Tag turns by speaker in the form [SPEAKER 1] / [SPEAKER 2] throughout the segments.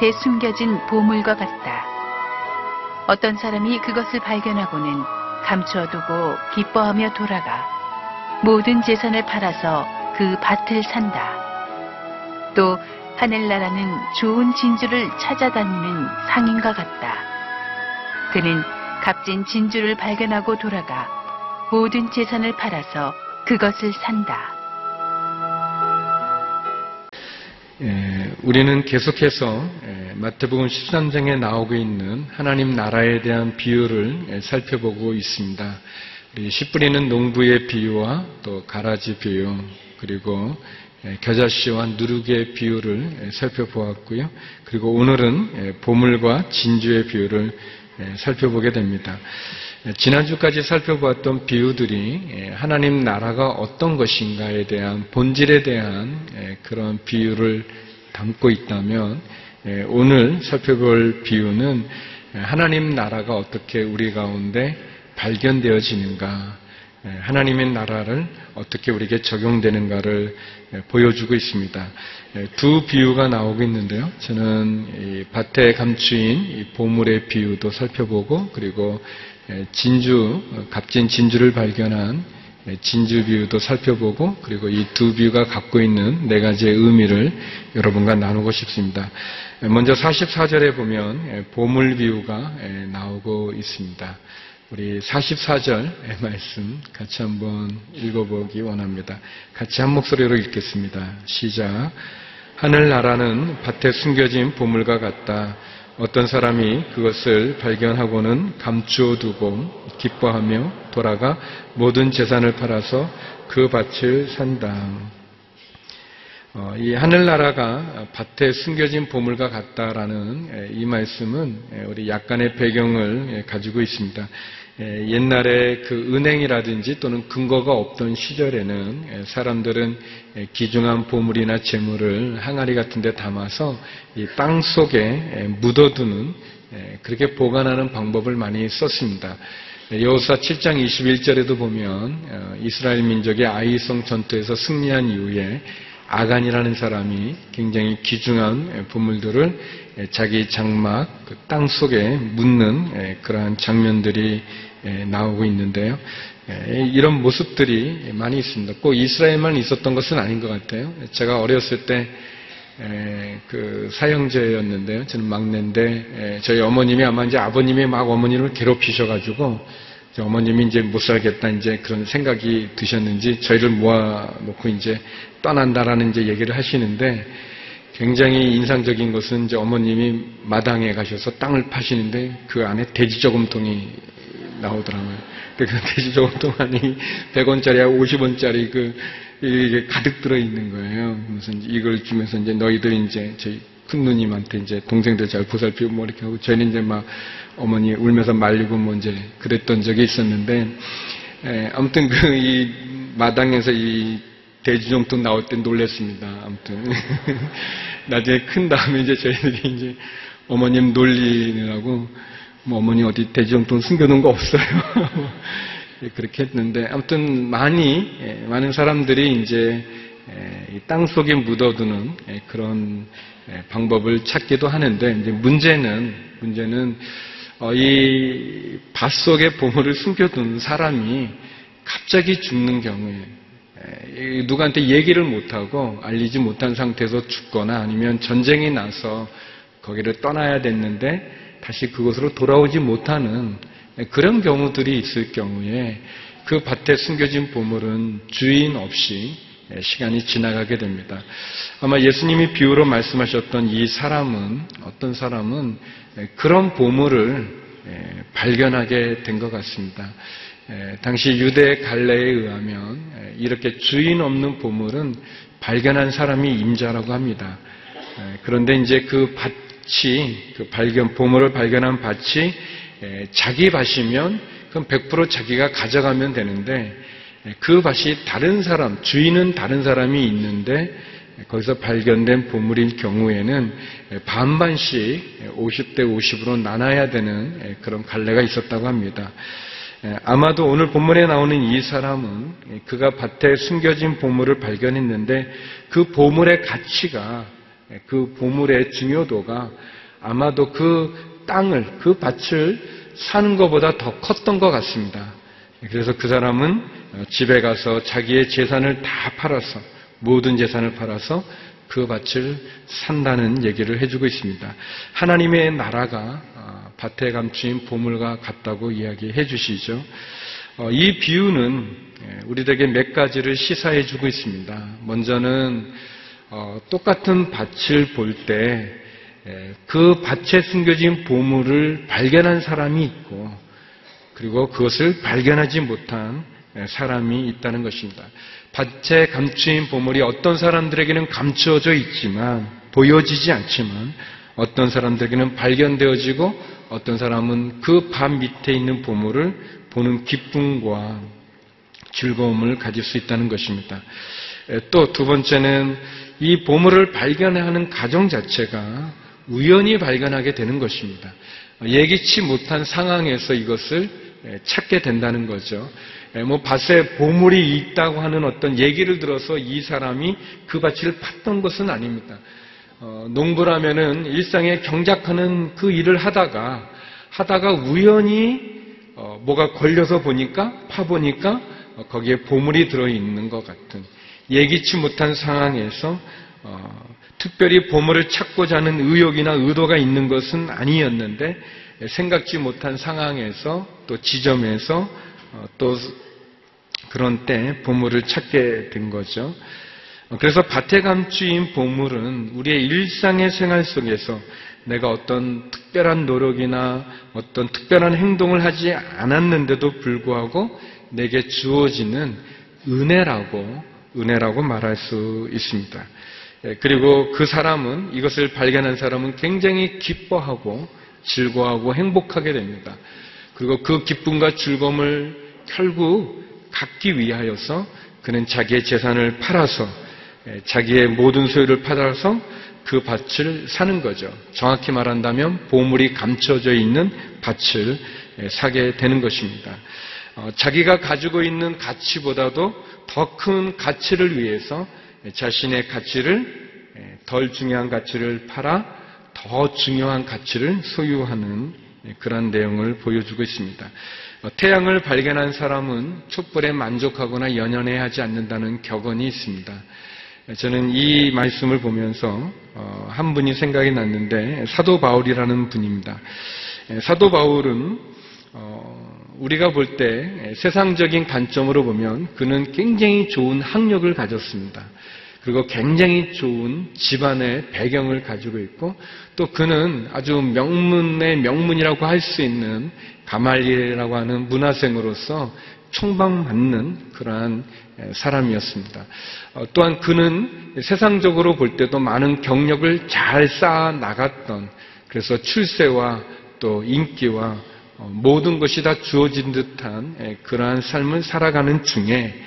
[SPEAKER 1] 밭에 숨겨진 보물과 같다. 어떤 사람이 그것을 발견하고는 감추어두고 기뻐하며 돌아가 모든 재산을 팔아서 그 밭을 산다. 또 하늘나라는 좋은 진주를 찾아다니는 상인과 같다. 그는 값진 진주를 발견하고 돌아가 모든 재산을 팔아서 그것을 산다.
[SPEAKER 2] 예, 우리는 계속해서 예, 마태복음 13장에 나오고 있는 하나님 나라에 대한 비유를 예, 살펴보고 있습니다. 씨 뿌리는 농부의 비유와 또 가라지 비유 그리고 예, 겨자씨와 누룩의 비유를 예, 살펴보았고요. 그리고 오늘은 예, 보물과 진주의 비유를 예, 살펴보게 됩니다. 예, 지난주까지 살펴보았던 비유들이 예, 하나님 나라가 어떤 것인가에 대한 본질에 대한 예, 그런 비유를 담고 있다면 예, 오늘 살펴볼 비유는 예, 하나님 나라가 어떻게 우리 가운데 발견되어지는가 예, 하나님의 나라를 어떻게 우리에게 적용되는가를 예, 보여주고 있습니다. 예, 두 비유가 나오고 있는데요. 저는 이 밭에 감추인 이 보물의 비유도 살펴보고 그리고 예, 진주, 어, 값진 진주를 발견한 예, 진주 비유도 살펴보고 그리고 이 두 비유가 갖고 있는 네 가지의 의미를 여러분과 나누고 싶습니다. 예, 먼저 44절에 보면 예, 보물 비유가 예, 나오고 있습니다. 우리 44절 말씀 같이 한번 읽어보기 원합니다. 같이 한 목소리로 읽겠습니다. 시작. 하늘나라는 밭에 숨겨진 보물과 같다. 어떤 사람이 그것을 발견하고는 감추어 두고 기뻐하며 돌아가 모든 재산을 팔아서 그 밭을 산다. 어, 이 하늘나라가 밭에 숨겨진 보물과 같다라는 에, 이 말씀은 에, 우리 약간의 배경을 에, 가지고 있습니다. 에, 옛날에 그 은행이라든지 또는 근거가 없던 시절에는 에, 사람들은 에, 귀중한 보물이나 재물을 항아리 같은 데 담아서 이 땅 속에 에, 묻어두는 에, 그렇게 보관하는 방법을 많이 썼습니다. 여호사 7장 21절에도 보면 어, 이스라엘 민족의 아이성 전투에서 승리한 이후에 아간이라는 사람이 굉장히 귀중한 보물들을 자기 장막 그땅 속에 묻는 그러한 장면들이 나오고 있는데요. 이런 모습들이 많이 있습니다. 꼭 이스라엘만 있었던 것은 아닌 것 같아요. 제가 어렸을 때 그 사형제였는데요. 저는 막내인데 저희 어머님이 아마 이제 아버님이 막 어머님을 괴롭히셔가지고 어머님이 이제 못 살겠다 이제 그런 생각이 드셨는지 저희를 모아놓고 이제 떠난다라는 이제 얘기를 하시는데 굉장히 인상적인 것은 이제 어머님이 마당에 가셔서 땅을 파시는데 그 안에 돼지 저금통이 나오더라고요. 그 돼지 저금통 안에 100원짜리하고 50원짜리 그 이게 가득 들어 있는 거예요. 그래서 이걸 주면서 이제 너희들 이제 저희 큰 누님한테 이제 동생들 잘 보살피고 뭐 이렇게 하고 저희는 이제 막 어머니 울면서 말리고 뭐 이제 그랬던 적이 있었는데 에, 아무튼 그 이 마당에서 이 돼지정통 나올 때 놀랬습니다. 아무튼 나중에 큰 다음에 이제 저희들이 이제 어머님 놀리느라고 뭐 어머니 어디 돼지정통 숨겨놓은 거 없어요. 그렇게 했는데 아무튼 많이 예, 많은 사람들이 이제 땅 속에 묻어두는 예, 그런 예, 방법을 찾기도 하는데 이제 문제는 문제는 어, 이 밭 속에 보물을 숨겨둔 사람이 갑자기 죽는 경우에 누구한테 얘기를 못하고 알리지 못한 상태에서 죽거나 아니면 전쟁이 나서 거기를 떠나야 됐는데 다시 그곳으로 돌아오지 못하는 그런 경우들이 있을 경우에 그 밭에 숨겨진 보물은 주인 없이 시간이 지나가게 됩니다. 아마 예수님이 비유로 말씀하셨던 이 사람은 어떤 사람은 그런 보물을 발견하게 된 것 같습니다. 당시 유대 갈래에 의하면 이렇게 주인 없는 보물은 발견한 사람이 임자라고 합니다. 그런데 이제 그 밭이 그 발견 보물을 발견한 밭이 자기 밭이면 그럼 100% 자기가 가져가면 되는데 그 밭이 다른 사람, 주인은 다른 사람이 있는데 거기서 발견된 보물일 경우에는 반반씩 50대 50으로 나눠야 되는 그런 갈래가 있었다고 합니다. 아마도 오늘 본문에 나오는 이 사람은 그가 밭에 숨겨진 보물을 발견했는데 그 보물의 가치가 그 보물의 중요도가 아마도 그 땅을, 그 밭을 사는 것보다 더 컸던 것 같습니다. 그래서 그 사람은 집에 가서 자기의 재산을 다 팔아서, 모든 재산을 팔아서 그 밭을 산다는 얘기를 해주고 있습니다. 하나님의 나라가 아, 밭에 감추인 보물과 같다고 이야기해 주시죠. 어, 이 비유는 예, 우리에게 몇 가지를 시사해 주고 있습니다. 먼저는 어, 똑같은 밭을 볼 때 그 밭에 숨겨진 보물을 발견한 사람이 있고 그리고 그것을 발견하지 못한 예, 사람이 있다는 것입니다. 밭에 감추인 보물이 어떤 사람들에게는 감추어져 있지만 보여지지 않지만 어떤 사람들에게는 발견되어지고 어떤 사람은 그 밭 밑에 있는 보물을 보는 기쁨과 즐거움을 가질 수 있다는 것입니다. 또 두 번째는 이 보물을 발견하는 과정 자체가 우연히 발견하게 되는 것입니다. 예기치 못한 상황에서 이것을 찾게 된다는 거죠. 뭐 밭에 보물이 있다고 하는 어떤 얘기를 들어서 이 사람이 그 밭을 팠던 것은 아닙니다. 어, 농부라면은 일상에 경작하는 그 일을 하다가 하다가 우연히 어, 뭐가 걸려서 보니까 파 보니까 어, 거기에 보물이 들어 있는 것 같은 예기치 못한 상황에서 어, 특별히 보물을 찾고자 하는 의욕이나 의도가 있는 것은 아니었는데 생각지 못한 상황에서 또 지점에서 어, 또 그런 때 보물을 찾게 된 거죠. 어, 그래서 밭에 감추인 보물은 우리의 일상의 생활 속에서 내가 어떤 특별한 노력이나 어떤 특별한 행동을 하지 않았는데도 불구하고 내게 주어지는 은혜라고 은혜라고 말할 수 있습니다. 예, 그리고 그 사람은 이것을 발견한 사람은 굉장히 기뻐하고 즐거워하고 행복하게 됩니다. 그리고 그 기쁨과 즐거움을 결국 갖기 위하여서 그는 자기의 재산을 팔아서 예, 자기의 모든 소유를 팔아서 그 밭을 사는 거죠. 정확히 말한다면 보물이 감춰져 있는 밭을 예, 사게 되는 것입니다. 어, 자기가 가지고 있는 가치보다도 더 큰 가치를 위해서 자신의 가치를 예, 덜 중요한 가치를 팔아 더 중요한 가치를 소유하는 그런 내용을 보여주고 있습니다. 어, 태양을 발견한 사람은 촛불에 만족하거나 연연해하지 않는다는 격언이 있습니다. 저는 이 말씀을 보면서 어, 한 분이 생각이 났는데 사도 바울이라는 분입니다. 사도 바울은 어, 우리가 볼 때 세상적인 관점으로 보면 그는 굉장히 좋은 학력을 가졌습니다. 그리고 굉장히 좋은 집안의 배경을 가지고 있고 또 그는 아주 명문의 명문이라고 할 수 있는 가말리라고 하는 문화생으로서 총방받는 그러한 사람이었습니다. 어, 또한 그는 세상적으로 볼 때도 많은 경력을 잘 쌓아 나갔던 그래서 출세와 또 인기와 어, 모든 것이 다 주어진 듯한 그러한 삶을 살아가는 중에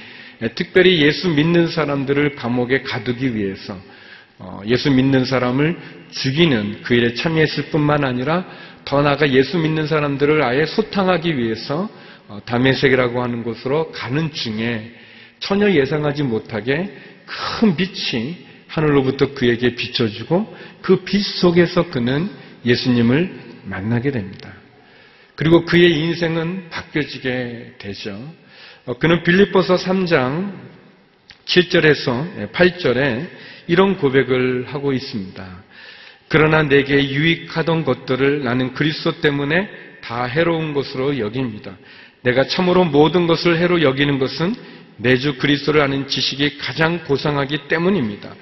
[SPEAKER 2] 특별히 예수 믿는 사람들을 감옥에 가두기 위해서 어, 예수 믿는 사람을 죽이는 그 일에 참여했을 뿐만 아니라 더 나아가 예수 믿는 사람들을 아예 소탕하기 위해서 다메섹이라고 하는 곳으로 가는 중에 전혀 예상하지 못하게 큰 빛이 하늘로부터 그에게 비춰주고 그 빛 속에서 그는 예수님을 만나게 됩니다. 그리고 그의 인생은 바뀌어지게 되죠. 어, 그는 빌립보서 3장 7절에서 8절에 이런 고백을 하고 있습니다. 그러나 내게 유익하던 것들을 나는 그리스도 때문에 다 해로운 것으로 여깁니다. 내가 참으로 모든 것을 해로 여기는 것은 내 주 그리스도를 아는 지식이 가장 고상하기 때문입니다.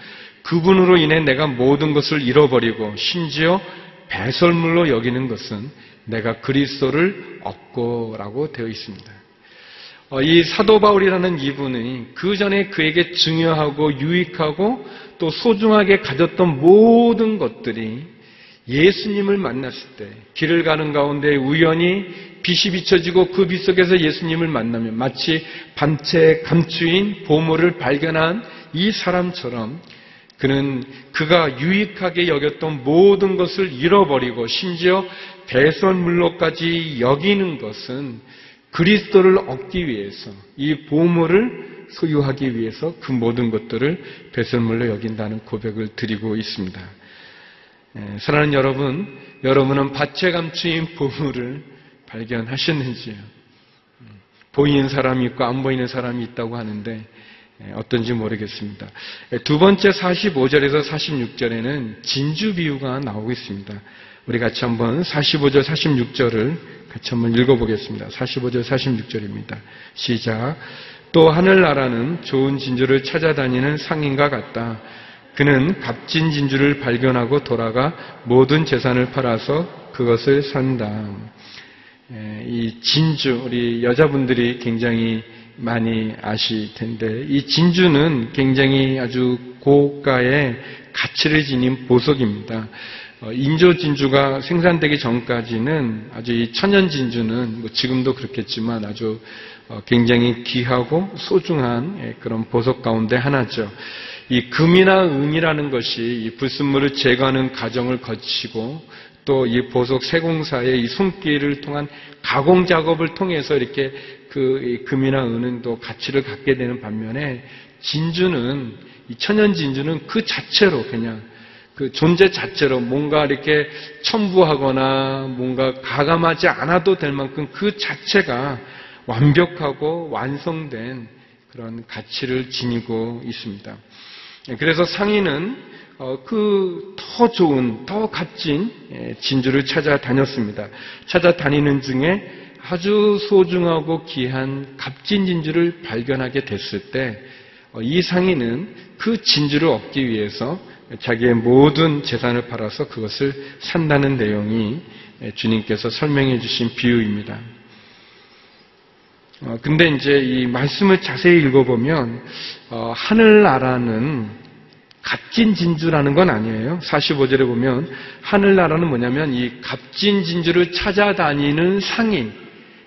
[SPEAKER 2] 그분으로 인해 내가 모든 것을 잃어버리고 심지어 배설물로 여기는 것은 내가 그리스도를 얻고라고 되어 있습니다. 어, 이 사도 바울이라는 이분이 그 전에 그에게 중요하고 유익하고 또 소중하게 가졌던 모든 것들이 예수님을 만났을 때 길을 가는 가운데 우연히 빛이 비춰지고 그 빛 속에서 예수님을 만나면 마치 밤채 감추인 보물을 발견한 이 사람처럼 그는 그가 유익하게 여겼던 모든 것을 잃어버리고 심지어 배선물로까지 여기는 것은 그리스도를 얻기 위해서 이 보물을 소유하기 위해서 그 모든 것들을 배설물로 여긴다는 고백을 드리고 있습니다. 예, 사랑하는 여러분, 여러분은 밭에 감추인 보물을 발견하셨는지요? 음, 보이는 사람이 있고 안 보이는 사람이 있다고 하는데 예, 어떤지 모르겠습니다. 예, 두 번째 45절에서 46절에는 진주 비유가 나오고 있습니다. 우리 같이 한번 45절, 46절을 같이 한번 읽어보겠습니다. 45절, 46절입니다. 시작. 또 하늘나라는 좋은 진주를 찾아다니는 상인과 같다. 그는 값진 진주를 발견하고 돌아가 모든 재산을 팔아서 그것을 산다. 예, 이 진주, 우리 여자분들이 굉장히 많이 아실 텐데, 이 진주는 굉장히 아주 고가의 가치를 지닌 보석입니다. 어, 인조 진주가 생산되기 전까지는 아주 이 천연 진주는 뭐 지금도 그렇겠지만 아주 어, 굉장히 귀하고 소중한 예, 그런 보석 가운데 하나죠. 이 금이나 은이라는 것이 이 불순물을 제거하는 과정을 거치고 또 이 보석 세공사의 이 손길을 통한 가공 작업을 통해서 이렇게 그이 금이나 은은 또 가치를 갖게 되는 반면에 진주는 이 천연 진주는 그 자체로 그냥 그 존재 자체로 뭔가 이렇게 첨부하거나 뭔가 가감하지 않아도 될 만큼 그 자체가 완벽하고 완성된 그런 가치를 지니고 있습니다. 그래서 상인은 그 더 좋은, 더 값진 예, 진주를 찾아다녔습니다. 찾아다니는 중에 아주 소중하고 귀한 값진 진주를 발견하게 됐을 때, 이 상인은 그 진주를 얻기 위해서 자기의 모든 재산을 팔아서 그것을 산다는 내용이 주님께서 설명해 주신 비유입니다. 어, 근데 이제 이 말씀을 자세히 읽어보면, 어, 하늘나라는 값진 진주라는 건 아니에요. 45절에 보면, 하늘나라는 뭐냐면 이 값진 진주를 찾아다니는 상인,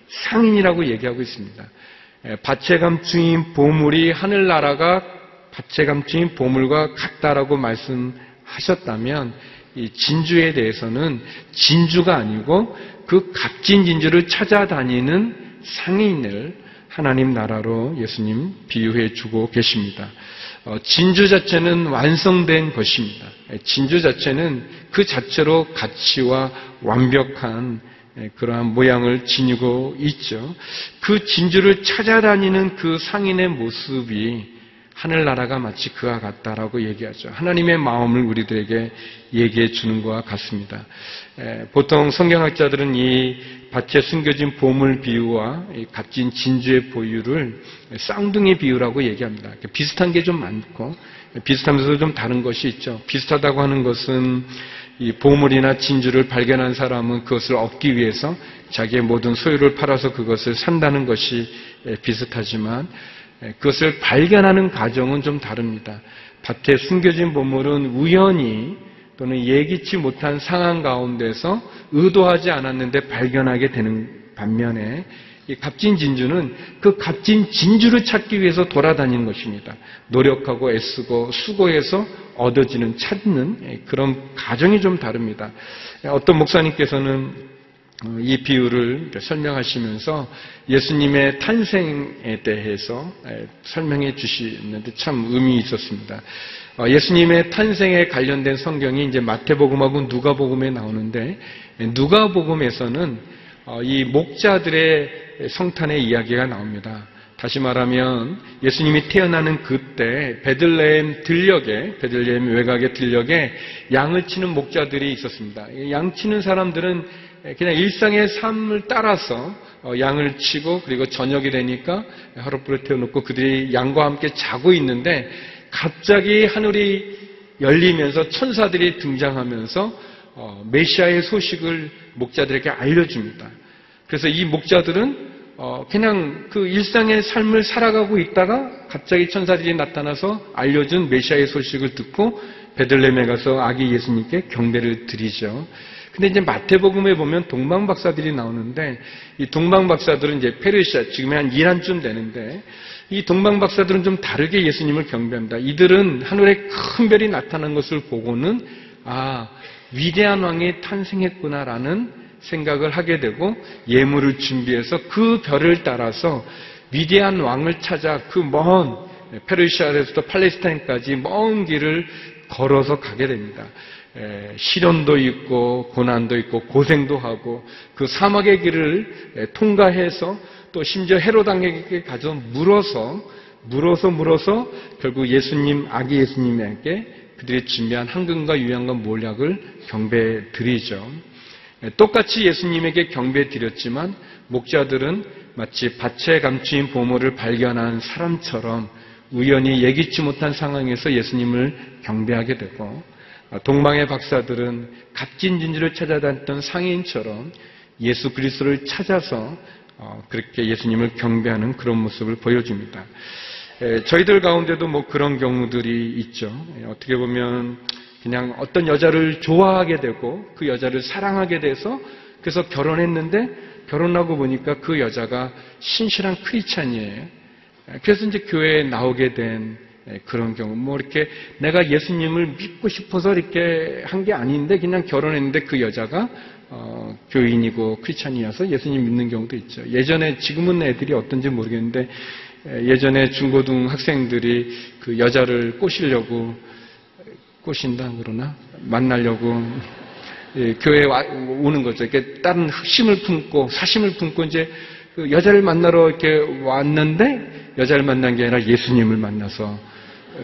[SPEAKER 2] 상인이라고 얘기하고 있습니다. 에, 밭에 감추인 보물이 하늘나라가 감추인 보물과 같다라고 말씀하셨다면, 이 진주에 대해서는 진주가 아니고 그 값진 진주를 찾아다니는 상인을 하나님 나라로 예수님 비유해 주고 계십니다. 어, 진주 자체는 완성된 것입니다. 예, 진주 자체는 그 자체로 가치와 완벽한 예, 그러한 모양을 지니고 있죠. 그 진주를 찾아다니는 그 상인의 모습이 하늘나라가 마치 그와 같다라고 얘기하죠. 하나님의 마음을 우리들에게 얘기해 주는 것과 같습니다. 보통 성경학자들은 이 밭에 숨겨진 보물 비유와 값진 진주의 보유를 쌍둥이 비유라고 얘기합니다. 비슷한 게 좀 많고 비슷하면서 좀 다른 것이 있죠. 비슷하다고 하는 것은 이 보물이나 진주를 발견한 사람은 그것을 얻기 위해서 자기의 모든 소유를 팔아서 그것을 산다는 것이 비슷하지만 그것을 발견하는 과정은 좀 다릅니다. 밭에 숨겨진 보물은 우연히 또는 예기치 못한 상황 가운데서 의도하지 않았는데 발견하게 되는 반면에 이 값진 진주는 그 값진 진주를 찾기 위해서 돌아다니는 것입니다. 노력하고 애쓰고 수고해서 얻어지는 찾는 그런 과정이 좀 다릅니다. 어떤 목사님께서는 어, 이 비유를 설명하시면서 예수님의 탄생에 대해서 설명해 주시는데 참 의미 있었습니다. 어, 예수님의 탄생에 관련된 성경이 이제 마태복음하고 누가복음에 나오는데 누가복음에서는 어, 이 목자들의 성탄의 이야기가 나옵니다. 다시 말하면 예수님이 태어나는 그때 베들레헴 들녘에 베들레헴 외곽의 들녘에 양을 치는 목자들이 있었습니다. 양 치는 사람들은 그냥 일상의 삶을 따라서 어, 양을 치고 그리고 저녁이 되니까 하룻불을 태워놓고 그들이 양과 함께 자고 있는데 갑자기 하늘이 열리면서 천사들이 등장하면서 어, 메시아의 소식을 목자들에게 알려줍니다. 그래서 이 목자들은 어, 그냥 그 일상의 삶을 살아가고 있다가 갑자기 천사들이 나타나서 알려준 메시아의 소식을 듣고 베들레헴에 가서 아기 예수님께 경배를 드리죠. 근데 이제 마태복음에 보면 동방 박사들이 나오는데 이 동방 박사들은 이제 페르시아 지금에 한 이란쯤 되는데 이 동방 박사들은 좀 다르게 예수님을 경배합니다. 이들은 하늘에 큰 별이 나타난 것을 보고는 아 위대한 왕이 탄생했구나라는 생각을 하게 되고 예물을 준비해서 그 별을 따라서 위대한 왕을 찾아 그먼 페르시아에서부터 팔레스타인까지 먼 길을 걸어서 가게 됩니다. 에, 시련도 있고 고난도 있고 고생도 하고 그 사막의 길을 에, 통과해서 또 심지어 헤로당에게 가서 물어서 물어서 물어서 결국 예수님 아기 예수님에게 그들이 준비한 황금과 유향과 몰약을 경배 드리죠. 에, 똑같이 예수님에게 경배 드렸지만 목자들은 마치 밭에 감추인 보물을 발견한 사람처럼 우연히 예기치 못한 상황에서 예수님을 경배하게 되고 아, 동방의 박사들은 값진 진주를 찾아다녔던 상인처럼 예수 그리스도를 찾아서 어, 그렇게 예수님을 경배하는 그런 모습을 보여줍니다. 에, 저희들 가운데도 뭐 그런 경우들이 있죠. 에, 어떻게 보면 그냥 어떤 여자를 좋아하게 되고 그 여자를 사랑하게 돼서 그래서 결혼했는데 결혼하고 보니까 그 여자가 신실한 크리스찬이에요. 그래서 이제 교회에 나오게 된 그런 경우, 뭐 이렇게 내가 예수님을 믿고 싶어서 이렇게 한 게 아닌데 그냥 결혼했는데 그 여자가 어, 교인이고 크리스찬이어서 예수님 믿는 경우도 있죠. 예전에 지금은 애들이 어떤지 모르겠는데 예전에 중고등 학생들이 그 여자를 꼬시려고 꼬신다 그러나 만나려고 예, 교회에 와- 오는 거죠. 이렇게 다른 흑심을 품고 사심을 품고 이제 그 여자를 만나러 이렇게 왔는데 여자를 만난 게 아니라 예수님을 만나서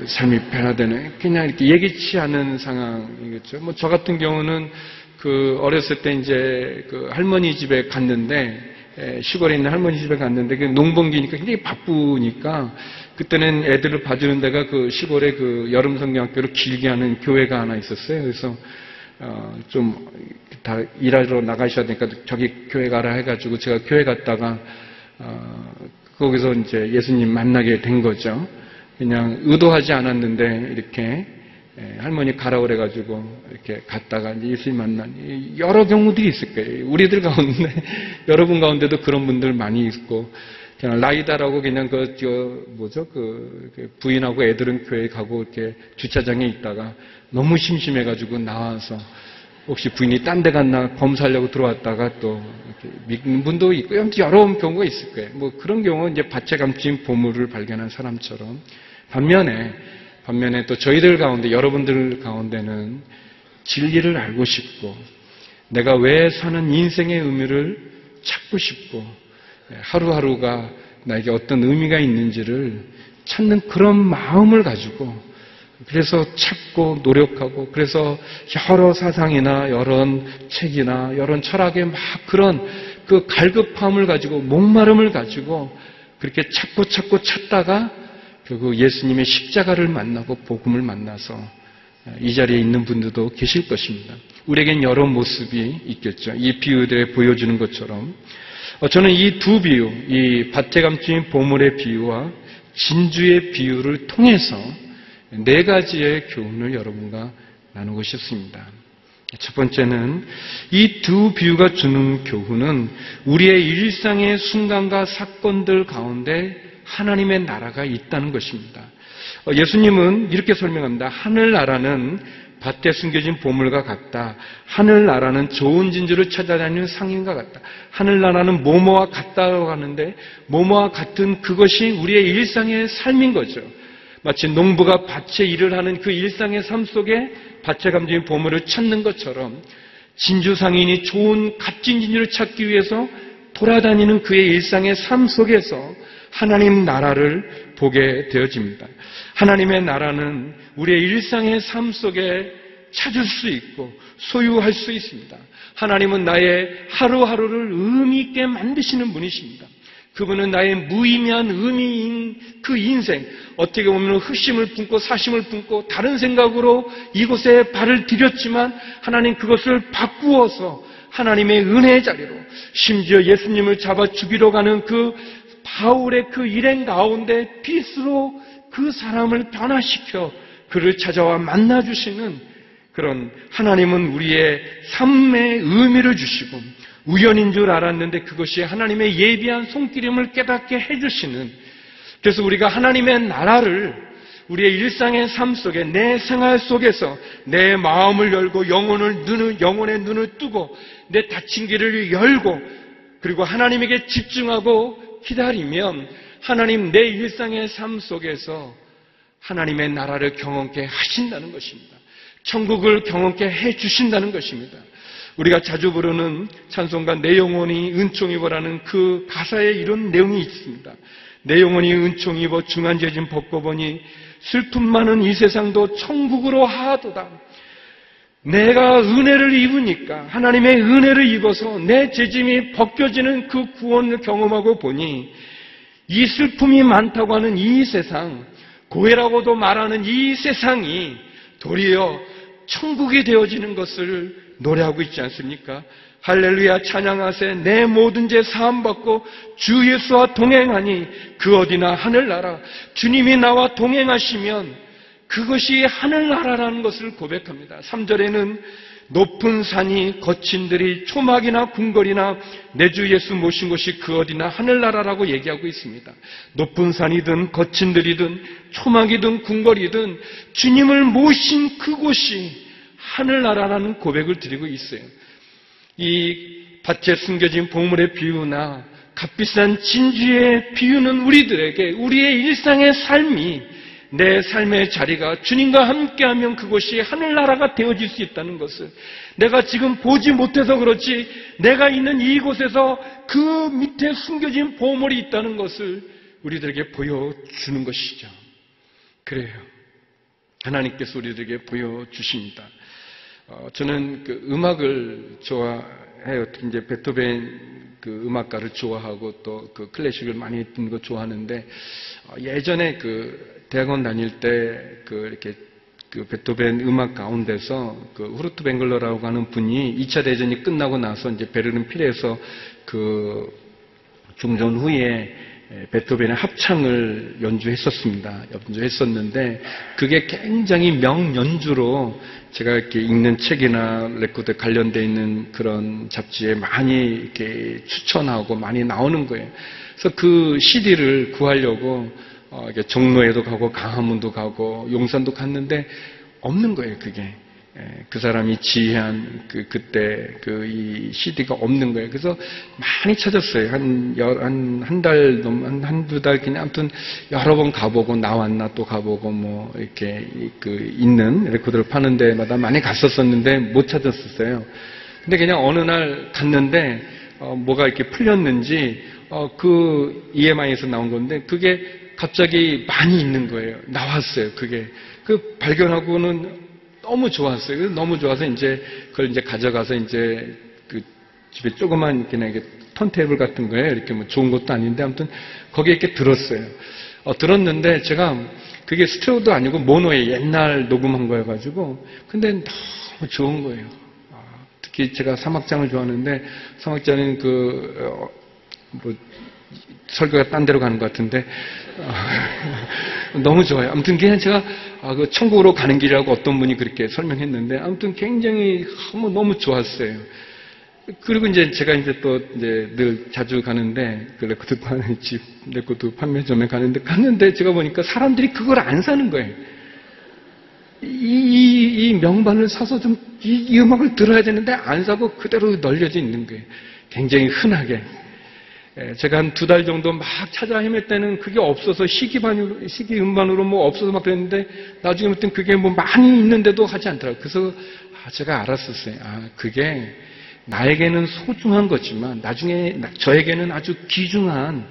[SPEAKER 2] 삶이 변화되는 그냥 이렇게 예기치 않은 상황이겠죠. 뭐 저 같은 경우는 그 어렸을 때 이제 그 할머니 집에 갔는데 에, 시골에 있는 할머니 집에 갔는데 그 농번기니까 굉장히 바쁘니까 그때는 애들을 봐주는 데가 그 시골에 그 여름 성경학교를 길게 하는 교회가 하나 있었어요. 그래서 어, 좀 다 일하러 나가셔야 되니까 저기 교회 가라 해가지고 제가 교회 갔다가 어, 거기서 이제 예수님 만나게 된 거죠. 그냥 의도하지 않았는데 이렇게 에, 할머니 가라 그래가지고 이렇게 갔다가 예수님 만난 이 여러 경우들이 있을 거예요. 우리들 가운데 여러분 가운데도 그런 분들 많이 있고 그냥 라이다라고 그냥 그, 저, 뭐죠, 그, 그 부인하고 애들은 교회 가고 이렇게 주차장에 있다가 너무 심심해가지고 나와서 혹시 부인이 딴 데 갔나 검사하려고 들어왔다가 또 믿는 분도 있고 여러 경우가 있을 거예요. 뭐 그런 경우는 이제 밭에 감춘 보물을 발견한 사람처럼 반면에 반면에 또 저희들 가운데 여러분들 가운데는 진리를 알고 싶고 내가 왜 사는 인생의 의미를 찾고 싶고 하루하루가 나에게 어떤 의미가 있는지를 찾는 그런 마음을 가지고 그래서 찾고 노력하고 그래서 여러 사상이나 여러 책이나 여러 철학의 막 그런 그 갈급함을 가지고 목마름을 가지고 그렇게 찾고 찾고 찾다가 결국 예수님의 십자가를 만나고 복음을 만나서 이 자리에 있는 분들도 계실 것입니다. 우리에겐 여러 모습이 있겠죠. 이 비유들에 보여주는 것처럼 어, 저는 이 두 비유, 이 밭에 감추인 보물의 비유와 진주의 비유를 통해서 네 가지의 교훈을 여러분과 나누고 싶습니다. 첫 번째는 이 두 비유가 주는 교훈은 우리의 일상의 순간과 사건들 가운데 하나님의 나라가 있다는 것입니다. 어, 예수님은 이렇게 설명합니다. 하늘나라는 밭에 숨겨진 보물과 같다. 하늘나라는 좋은 진주를 찾아다니는 상인과 같다. 하늘나라는 뭐뭐와 같다고 하는데 뭐뭐와 같은 그것이 우리의 일상의 삶인 거죠. 마치 농부가 밭에 일을 하는 그 일상의 삶 속에 밭에 감진 보물을 찾는 것처럼 진주 상인이 좋은 값진 진주를 찾기 위해서 돌아다니는 그의 일상의 삶 속에서 하나님 나라를 보게 되어집니다. 하나님의 나라는 우리의 일상의 삶 속에 찾을 수 있고 소유할 수 있습니다. 하나님은 나의 하루하루를 의미 있게 만드시는 분이십니다. 그분은 나의 무의미한 의미인 그 인생, 어떻게 보면 흑심을 품고 사심을 품고 다른 생각으로 이곳에 발을 들였지만 하나님 그것을 바꾸어서 하나님의 은혜의 자리로 심지어 예수님을 잡아 죽이러 가는 그 바울의 그 일행 가운데 빛으로 그 사람을 변화시켜 그를 찾아와 만나주시는 그런 하나님은 우리의 삶의 의미를 주시고 우연인 줄 알았는데 그것이 하나님의 예비한 손길임을 깨닫게 해주시는 그래서 우리가 하나님의 나라를 우리의 일상의 삶 속에 내 생활 속에서 내 마음을 열고 영혼을 눈을 영혼의 눈을 뜨고 내 닫힌 길을 열고 그리고 하나님에게 집중하고 기다리면 하나님 내 일상의 삶 속에서 하나님의 나라를 경험케 하신다는 것입니다. 천국을 경험케 해 주신다는 것입니다. 우리가 자주 부르는 찬송가 내 영혼이 은총 입어라는 그 가사에 이런 내용이 있습니다. 내 영혼이 은총 입어 중한 죄진 벗고 보니 슬픔 많은 이 세상도 천국으로 하도다. 내가 은혜를 입으니까 하나님의 은혜를 입어서 내 죄짐이 벗겨지는 그 구원을 경험하고 보니 이 슬픔이 많다고 하는 이 세상, 고해라고도 말하는 이 세상이 도리어 천국이 되어지는 것을 노래하고 있지 않습니까? 할렐루야 찬양하세 내 모든 죄 사함 받고 주 예수와 동행하니 그 어디나 하늘나라 주님이 나와 동행하시면 그것이 하늘나라라는 것을 고백합니다. 3절에는 높은 산이 거친들이 초막이나 궁궐이나 내 주 예수 모신 곳이 그 어디나 하늘나라라고 얘기하고 있습니다. 높은 산이든 거친들이든 초막이든 궁궐이든 주님을 모신 그곳이 하늘나라라는 고백을 드리고 있어요. 이 밭에 숨겨진 보물의 비유나 값비싼 진주의 비유는 우리들에게 우리의 일상의 삶이 내 삶의 자리가 주님과 함께하면 그곳이 하늘나라가 되어질 수 있다는 것을 내가 지금 보지 못해서 그렇지 내가 있는 이곳에서 그 밑에 숨겨진 보물이 있다는 것을 우리들에게 보여주는 것이죠. 그래요. 하나님께서 우리들에게 보여주십니다. 어, 저는 그 음악을 좋아해요. 이제 베토벤 그 음악가를 좋아하고 또 그 클래식을 많이 듣는 거 좋아하는데 어, 예전에 그 대학원 다닐 때 그 이렇게 그 베토벤 음악 가운데서 그 푸르트뱅글러라고 하는 분이 2차 대전이 끝나고 나서 이제 베를린 필에서 그 종전 후에 베토벤의 합창을 연주했었습니다. 연주했었는데 그게 굉장히 명연주로 제가 이렇게 읽는 책이나 레코드에 관련되어 있는 그런 잡지에 많이 이렇게 추천하고 많이 나오는 거예요. 그래서 그 CD를 구하려고 어, 이렇게 종로에도 가고 강화문도 가고 용산도 갔는데 없는 거예요. 그게. 예, 그 사람이 지휘한 그, 그때 그 이 CD가 없는 거예요. 그래서 많이 찾았어요. 한, 한, 한 달, 넘, 한, 한두 달, 그냥 아무튼 여러 번 가보고 나왔나 또 가보고 뭐 이렇게 그 있는 레코드를 파는 데마다 많이 갔었었는데 못 찾았었어요. 근데 그냥 어느 날 갔는데 어, 뭐가 이렇게 풀렸는지 어, 그 EMI에서 나온 건데 그게 갑자기 많이 있는 거예요. 나왔어요. 그게. 그 발견하고는 너무 좋았어요. 너무 좋아서 이제 그걸 이제 가져가서 이제 그 집에 조그만 그냥 턴테이블 같은 거에 이렇게 뭐 좋은 것도 아닌데 아무튼 거기에 이렇게 들었어요. 어, 들었는데 제가 그게 스테레오도 아니고 모노의 옛날 녹음한 거여가지고 근데 너무 좋은 거예요. 아, 특히 제가 삼악장을 좋아하는데 삼악장은 그 어, 뭐 설교가 딴 데로 가는 것 같은데 어, 너무 좋아요. 아무튼 그냥 제가 아, 그 천국으로 가는 길이라고 어떤 분이 그렇게 설명했는데 아무튼 굉장히 너무 너무 좋았어요. 그리고 이제 제가 이제 또 이제 늘 자주 가는데 그 레코드 파는 집 레코드 판매점에 가는데 갔는데 제가 보니까 사람들이 그걸 안 사는 거예요. 이, 이, 이 명반을 사서 좀 이, 이 음악을 들어야 되는데 안 사고 그대로 널려져 있는 거예요. 굉장히 흔하게. 예, 제가 한 두 달 정도 막 찾아 헤맬 때는 그게 없어서 시기반으로, 시기 음반으로 뭐 없어서 막 그랬는데 나중에 볼땐 그게 뭐 많이 있는데도 하지 않더라고요. 그래서 아, 제가 알았었어요. 아, 그게 나에게는 소중한 거지만 나중에 저에게는 아주 귀중한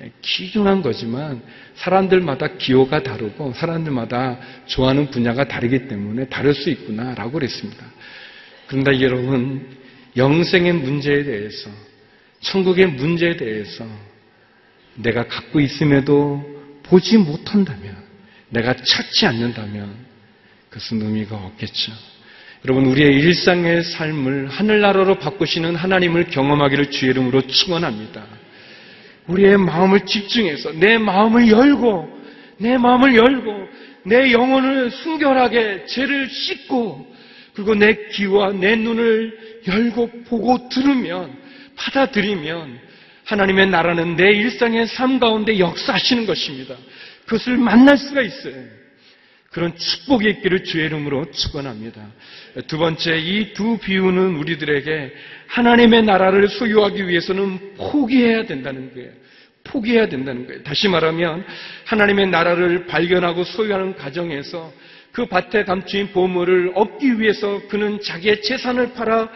[SPEAKER 2] 예, 귀중한 거지만 사람들마다 기호가 다르고 사람들마다 좋아하는 분야가 다르기 때문에 다를 수 있구나라고 그랬습니다. 그런데 여러분 영생의 문제에 대해서 천국의 문제에 대해서 내가 갖고 있음에도 보지 못한다면, 내가 찾지 않는다면 그것은 의미가 없겠죠. 여러분, 우리의 일상의 삶을 하늘나라로 바꾸시는 하나님을 경험하기를 주의 이름으로 축원합니다. 우리의 마음을 집중해서 내 마음을 열고 내 마음을 열고 내 영혼을 순결하게 죄를 씻고 그리고 내 귀와 내 눈을 열고 보고 들으면 받아들이면 하나님의 나라는 내 일상의 삶 가운데 역사하시는 것입니다. 그것을 만날 수가 있어요. 그런 축복이 있기를 주의 이름으로 축원합니다. 두 번째 이 두 비유는 우리들에게 하나님의 나라를 소유하기 위해서는 포기해야 된다는 거예요. 포기해야 된다는 거예요. 다시 말하면 하나님의 나라를 발견하고 소유하는 과정에서 그 밭에 감추인 보물을 얻기 위해서 그는 자기의 재산을 팔아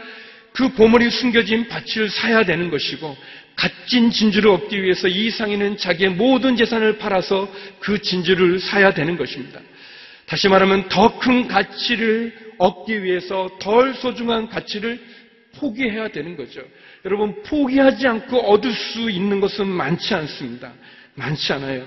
[SPEAKER 2] 그 보물이 숨겨진 밭을 사야 되는 것이고 값진 진주를 얻기 위해서 이 상인은 자기의 모든 재산을 팔아서 그 진주를 사야 되는 것입니다. 다시 말하면 더 큰 가치를 얻기 위해서 덜 소중한 가치를 포기해야 되는 거죠. 여러분, 포기하지 않고 얻을 수 있는 것은 많지 않습니다. 많지 않아요.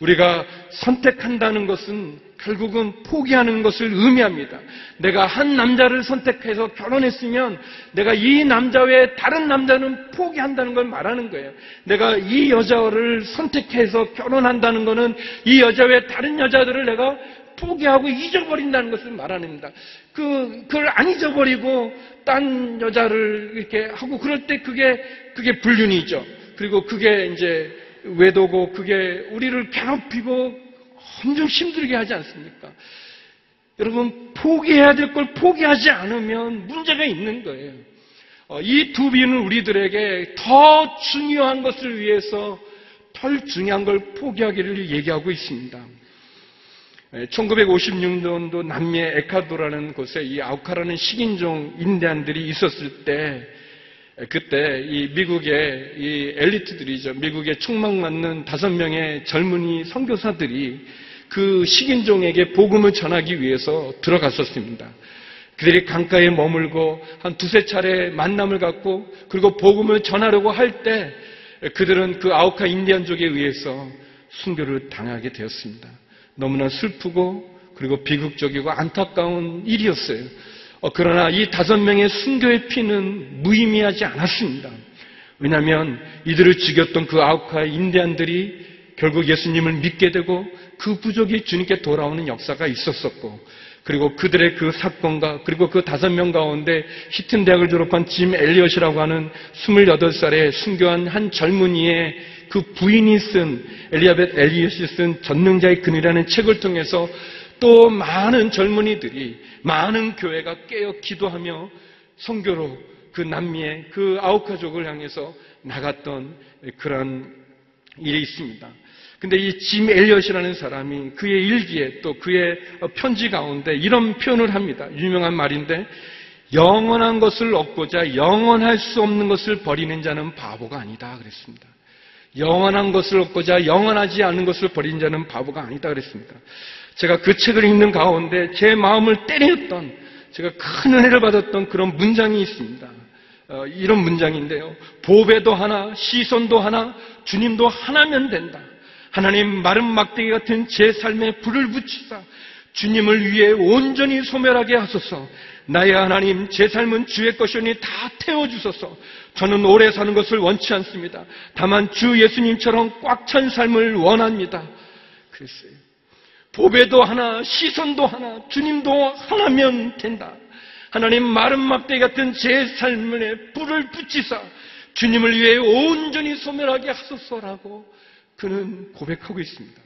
[SPEAKER 2] 우리가 선택한다는 것은 결국은 포기하는 것을 의미합니다. 내가 한 남자를 선택해서 결혼했으면 내가 이 남자 외에 다른 남자는 포기한다는 걸 말하는 거예요. 내가 이 여자를 선택해서 결혼한다는 것은 이 여자 외에 다른 여자들을 내가 포기하고 잊어버린다는 것을 말합니다. 그, 그걸 안 잊어버리고 딴 여자를 이렇게 하고 그럴 때 그게, 그게 불륜이죠. 그리고 그게 이제 외도고 그게 우리를 괴롭히고 엄청 힘들게 하지 않습니까? 여러분, 포기해야 될 걸 포기하지 않으면 문제가 있는 거예요. 어, 이두 비는 우리들에게 더 중요한 것을 위해서 덜 중요한 걸 포기하기를 얘기하고 있습니다. 1956년도 남미의 에카도라는 곳에 이 아우카라는 식인종 인디안들이 있었을 때 그때 이 미국의 이 엘리트들이죠. 미국의 총망 맞는 다섯 명의 젊은이 선교사들이 그 식인종에게 복음을 전하기 위해서 들어갔었습니다. 그들이 강가에 머물고 한 두세 차례 만남을 갖고 그리고 복음을 전하려고 할 때 그들은 그 아우카 인디안족에 의해서 순교를 당하게 되었습니다. 너무나 슬프고 그리고 비극적이고 안타까운 일이었어요. 어, 그러나 이 다섯 명의 순교의 피는 무의미하지 않았습니다. 왜냐하면 이들을 죽였던 그 아우카 인디안들이 결국 예수님을 믿게 되고 그 부족이 주님께 돌아오는 역사가 있었었고 그리고 그들의 그 사건과 그리고 그 다섯 명 가운데 히튼 대학을 졸업한 짐 엘리엇이라고 하는 28살의 순교한 한 젊은이의 그 부인이 쓴 엘리아벳 엘리엇이 쓴 전능자의 근이라는 책을 통해서 또 많은 젊은이들이 많은 교회가 깨어 기도하며 성교로 그 남미의 그 아우카족을 향해서 나갔던 그런 일이 있습니다. 근데 이 짐 엘리엇이라는 사람이 그의 일기에 또 그의 편지 가운데 이런 표현을 합니다. 유명한 말인데 영원한 것을 얻고자 영원할 수 없는 것을 버리는 자는 바보가 아니다 그랬습니다. 영원한 것을 얻고자 영원하지 않은 것을 버린 자는 바보가 아니다 그랬습니다. 제가 그 책을 읽는 가운데 제 마음을 때렸던 제가 큰 은혜를 받았던 그런 문장이 있습니다. 어, 이런 문장인데요. 보배도 하나, 시선도 하나, 주님도 하나면 된다. 하나님 마른 막대기 같은 제 삶에 불을 붙이사 주님을 위해 온전히 소멸하게 하소서. 나의 하나님, 제 삶은 주의 것이오니 다 태워주소서. 저는 오래 사는 것을 원치 않습니다. 다만 주 예수님처럼 꽉 찬 삶을 원합니다. 그랬어요. 보배도 하나, 시선도 하나, 주님도 하나면 된다. 하나님 마른 막대 같은 제 삶에 불을 붙이사 주님을 위해 온전히 소멸하게 하소서라고 그는 고백하고 있습니다.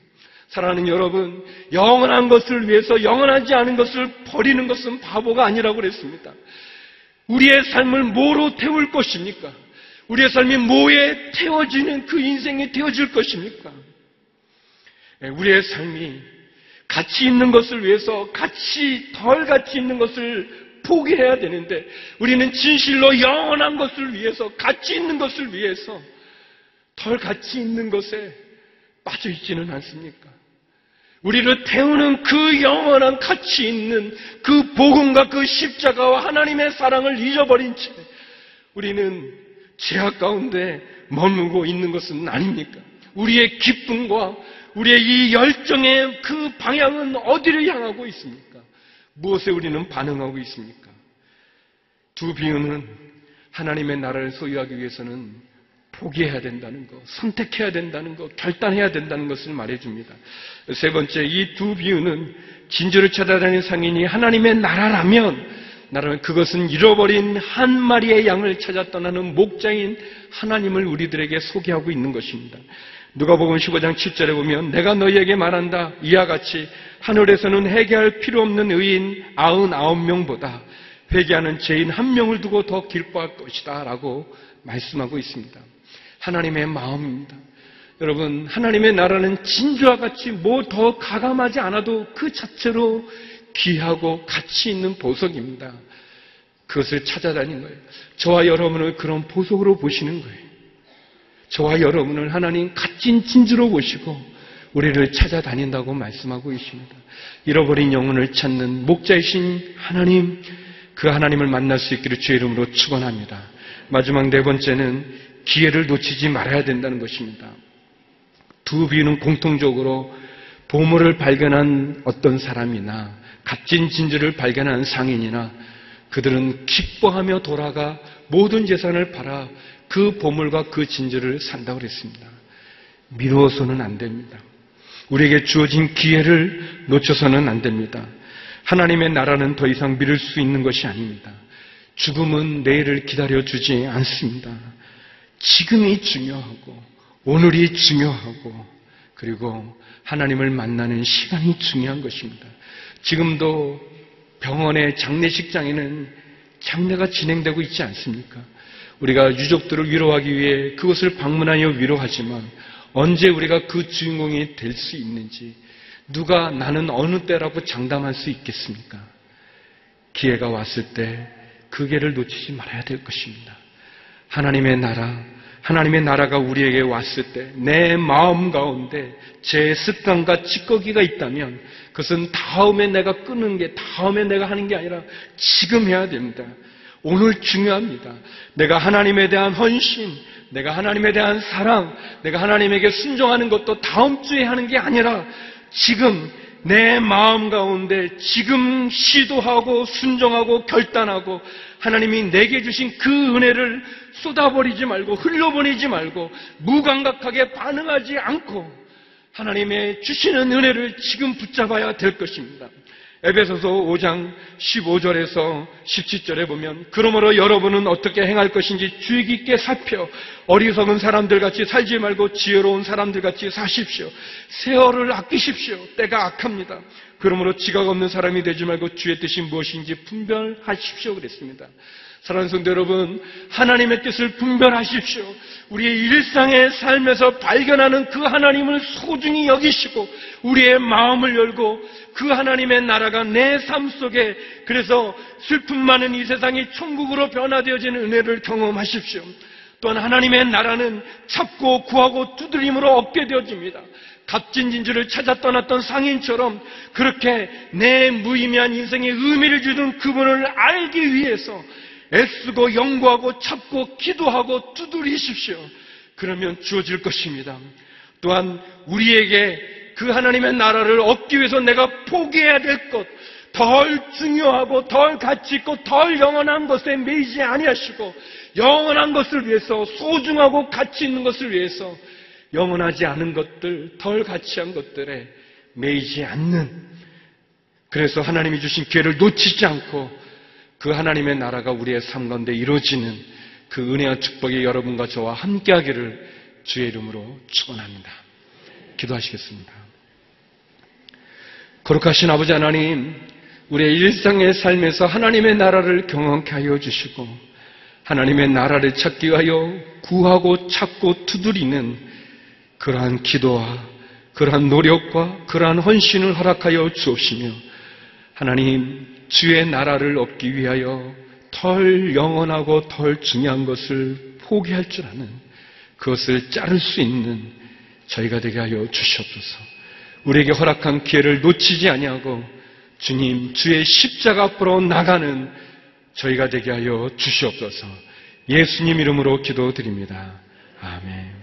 [SPEAKER 2] 사랑하는 여러분, 영원한 것을 위해서 영원하지 않은 것을 버리는 것은 바보가 아니라고 그랬습니다. 우리의 삶을 뭐로 태울 것입니까? 우리의 삶이 뭐에 태워지는 그 인생이 태워질 것입니까? 예, 우리의 삶이 가치 있는 것을 위해서 가치, 덜 가치 있는 것을 포기해야 되는데 우리는 진실로 영원한 것을 위해서 가치 있는 것을 위해서 덜 가치 있는 것에 빠져 있지는 않습니까? 우리를 태우는 그 영원한 가치 있는 그 복음과 그 십자가와 하나님의 사랑을 잊어버린 채 우리는 죄악 가운데 머무고 있는 것은 아닙니까? 우리의 기쁨과 우리의 이 열정의 그 방향은 어디를 향하고 있습니까? 무엇에 우리는 반응하고 있습니까? 두 비유는 하나님의 나라를 소유하기 위해서는 포기해야 된다는 것, 선택해야 된다는 것, 결단해야 된다는 것을 말해줍니다. 세 번째, 이 두 비유는 진주를 찾아다니는 상인이 하나님의 나라라면, 나라면 그것은 잃어버린 한 마리의 양을 찾아 떠나는 목자인 하나님을 우리들에게 소개하고 있는 것입니다. 누가복음 15장 7절에 보면 내가 너희에게 말한다 이와 같이 하늘에서는 회개할 필요 없는 의인 99명보다 회개하는 죄인 한 명을 두고 더 기뻐할 것이다 라고 말씀하고 있습니다. 하나님의 마음입니다. 여러분, 하나님의 나라는 진주와 같이 뭐 더 가감하지 않아도 그 자체로 귀하고 가치 있는 보석입니다. 그것을 찾아다닌 거예요. 저와 여러분을 그런 보석으로 보시는 거예요. 저와 여러분을 하나님 값진 진주로 보시고 우리를 찾아다닌다고 말씀하고 계십니다. 잃어버린 영혼을 찾는 목자이신 하나님, 그 하나님을 만날 수 있기를 주의 이름으로 축원합니다. 마지막 네 번째는 기회를 놓치지 말아야 된다는 것입니다. 두 비유는 공통적으로 보물을 발견한 어떤 사람이나 값진 진주를 발견한 상인이나 그들은 기뻐하며 돌아가 모든 재산을 팔아 그 보물과 그 진주를 산다고 그랬습니다. 미루어서는 안 됩니다. 우리에게 주어진 기회를 놓쳐서는 안 됩니다. 하나님의 나라는 더 이상 미룰 수 있는 것이 아닙니다. 죽음은 내일을 기다려주지 않습니다. 지금이 중요하고, 오늘이 중요하고, 그리고 하나님을 만나는 시간이 중요한 것입니다. 지금도 병원의 장례식장에는 장례가 진행되고 있지 않습니까? 우리가 유족들을 위로하기 위해 그곳을 방문하여 위로하지만 언제 우리가 그 주인공이 될 수 있는지 누가 나는 어느 때라고 장담할 수 있겠습니까? 기회가 왔을 때 그 기회를 놓치지 말아야 될 것입니다. 하나님의 나라, 하나님의 나라가 우리에게 왔을 때 내 마음 가운데 제 습관과 찌꺼기가 있다면 그것은 다음에 내가 끄는 게 다음에 내가 하는 게 아니라 지금 해야 됩니다. 오늘 중요합니다. 내가 하나님에 대한 헌신, 내가 하나님에 대한 사랑, 내가 하나님에게 순종하는 것도 다음 주에 하는 게 아니라 지금 내 마음 가운데 지금 시도하고 순종하고 결단하고 하나님이 내게 주신 그 은혜를 쏟아버리지 말고 흘려보내지 말고 무감각하게 반응하지 않고 하나님의 주시는 은혜를 지금 붙잡아야 될 것입니다. 에베소서 5장 15절에서 17절에 보면 그러므로 여러분은 어떻게 행할 것인지 주의 깊게 살펴 어리석은 사람들 같이 살지 말고 지혜로운 사람들 같이 사십시오. 세월을 아끼십시오. 때가 악합니다. 그러므로 지각 없는 사람이 되지 말고 주의 뜻이 무엇인지 분별하십시오 그랬습니다. 사랑하는 성도 여러분, 하나님의 뜻을 분별하십시오. 우리의 일상의 삶에서 발견하는 그 하나님을 소중히 여기시고 우리의 마음을 열고 그 하나님의 나라가 내 삶 속에 그래서 슬픔 많은 이 세상이 천국으로 변화되어지는 은혜를 경험하십시오. 또한 하나님의 나라는 찾고 구하고 두드림으로 얻게 되어집니다. 값진 진주를 찾아 떠났던 상인처럼 그렇게 내 무의미한 인생에 의미를 주는 그분을 알기 위해서 애쓰고 연구하고 찾고 기도하고 두드리십시오. 그러면 주어질 것입니다. 또한 우리에게 그 하나님의 나라를 얻기 위해서 내가 포기해야 될 것, 덜 중요하고 덜 가치 있고 덜 영원한 것에 매이지 아니하시고 영원한 것을 위해서 소중하고 가치 있는 것을 위해서 영원하지 않은 것들, 덜 가치한 것들에 매이지 않는 그래서 하나님이 주신 기회를 놓치지 않고 그 하나님의 나라가 우리의 삶 가운데 이루어지는 그 은혜와 축복이 여러분과 저와 함께하기를 주의 이름으로 축원합니다. 기도하시겠습니다. 거룩하신 아버지 하나님, 우리의 일상의 삶에서 하나님의 나라를 경험케 하여 주시고 하나님의 나라를 찾기 위하여 구하고 찾고 두드리는 그러한 기도와 그러한 노력과 그러한 헌신을 허락하여 주옵시며 하나님 주의 나라를 얻기 위하여 덜 영원하고 덜 중요한 것을 포기할 줄 아는 그것을 자를 수 있는 저희가 되게 하여 주시옵소서. 우리에게 허락한 기회를 놓치지 아니하고 주님 주의 십자가 앞으로 나가는 저희가 되게 하여 주시옵소서. 예수님 이름으로 기도드립니다. 아멘.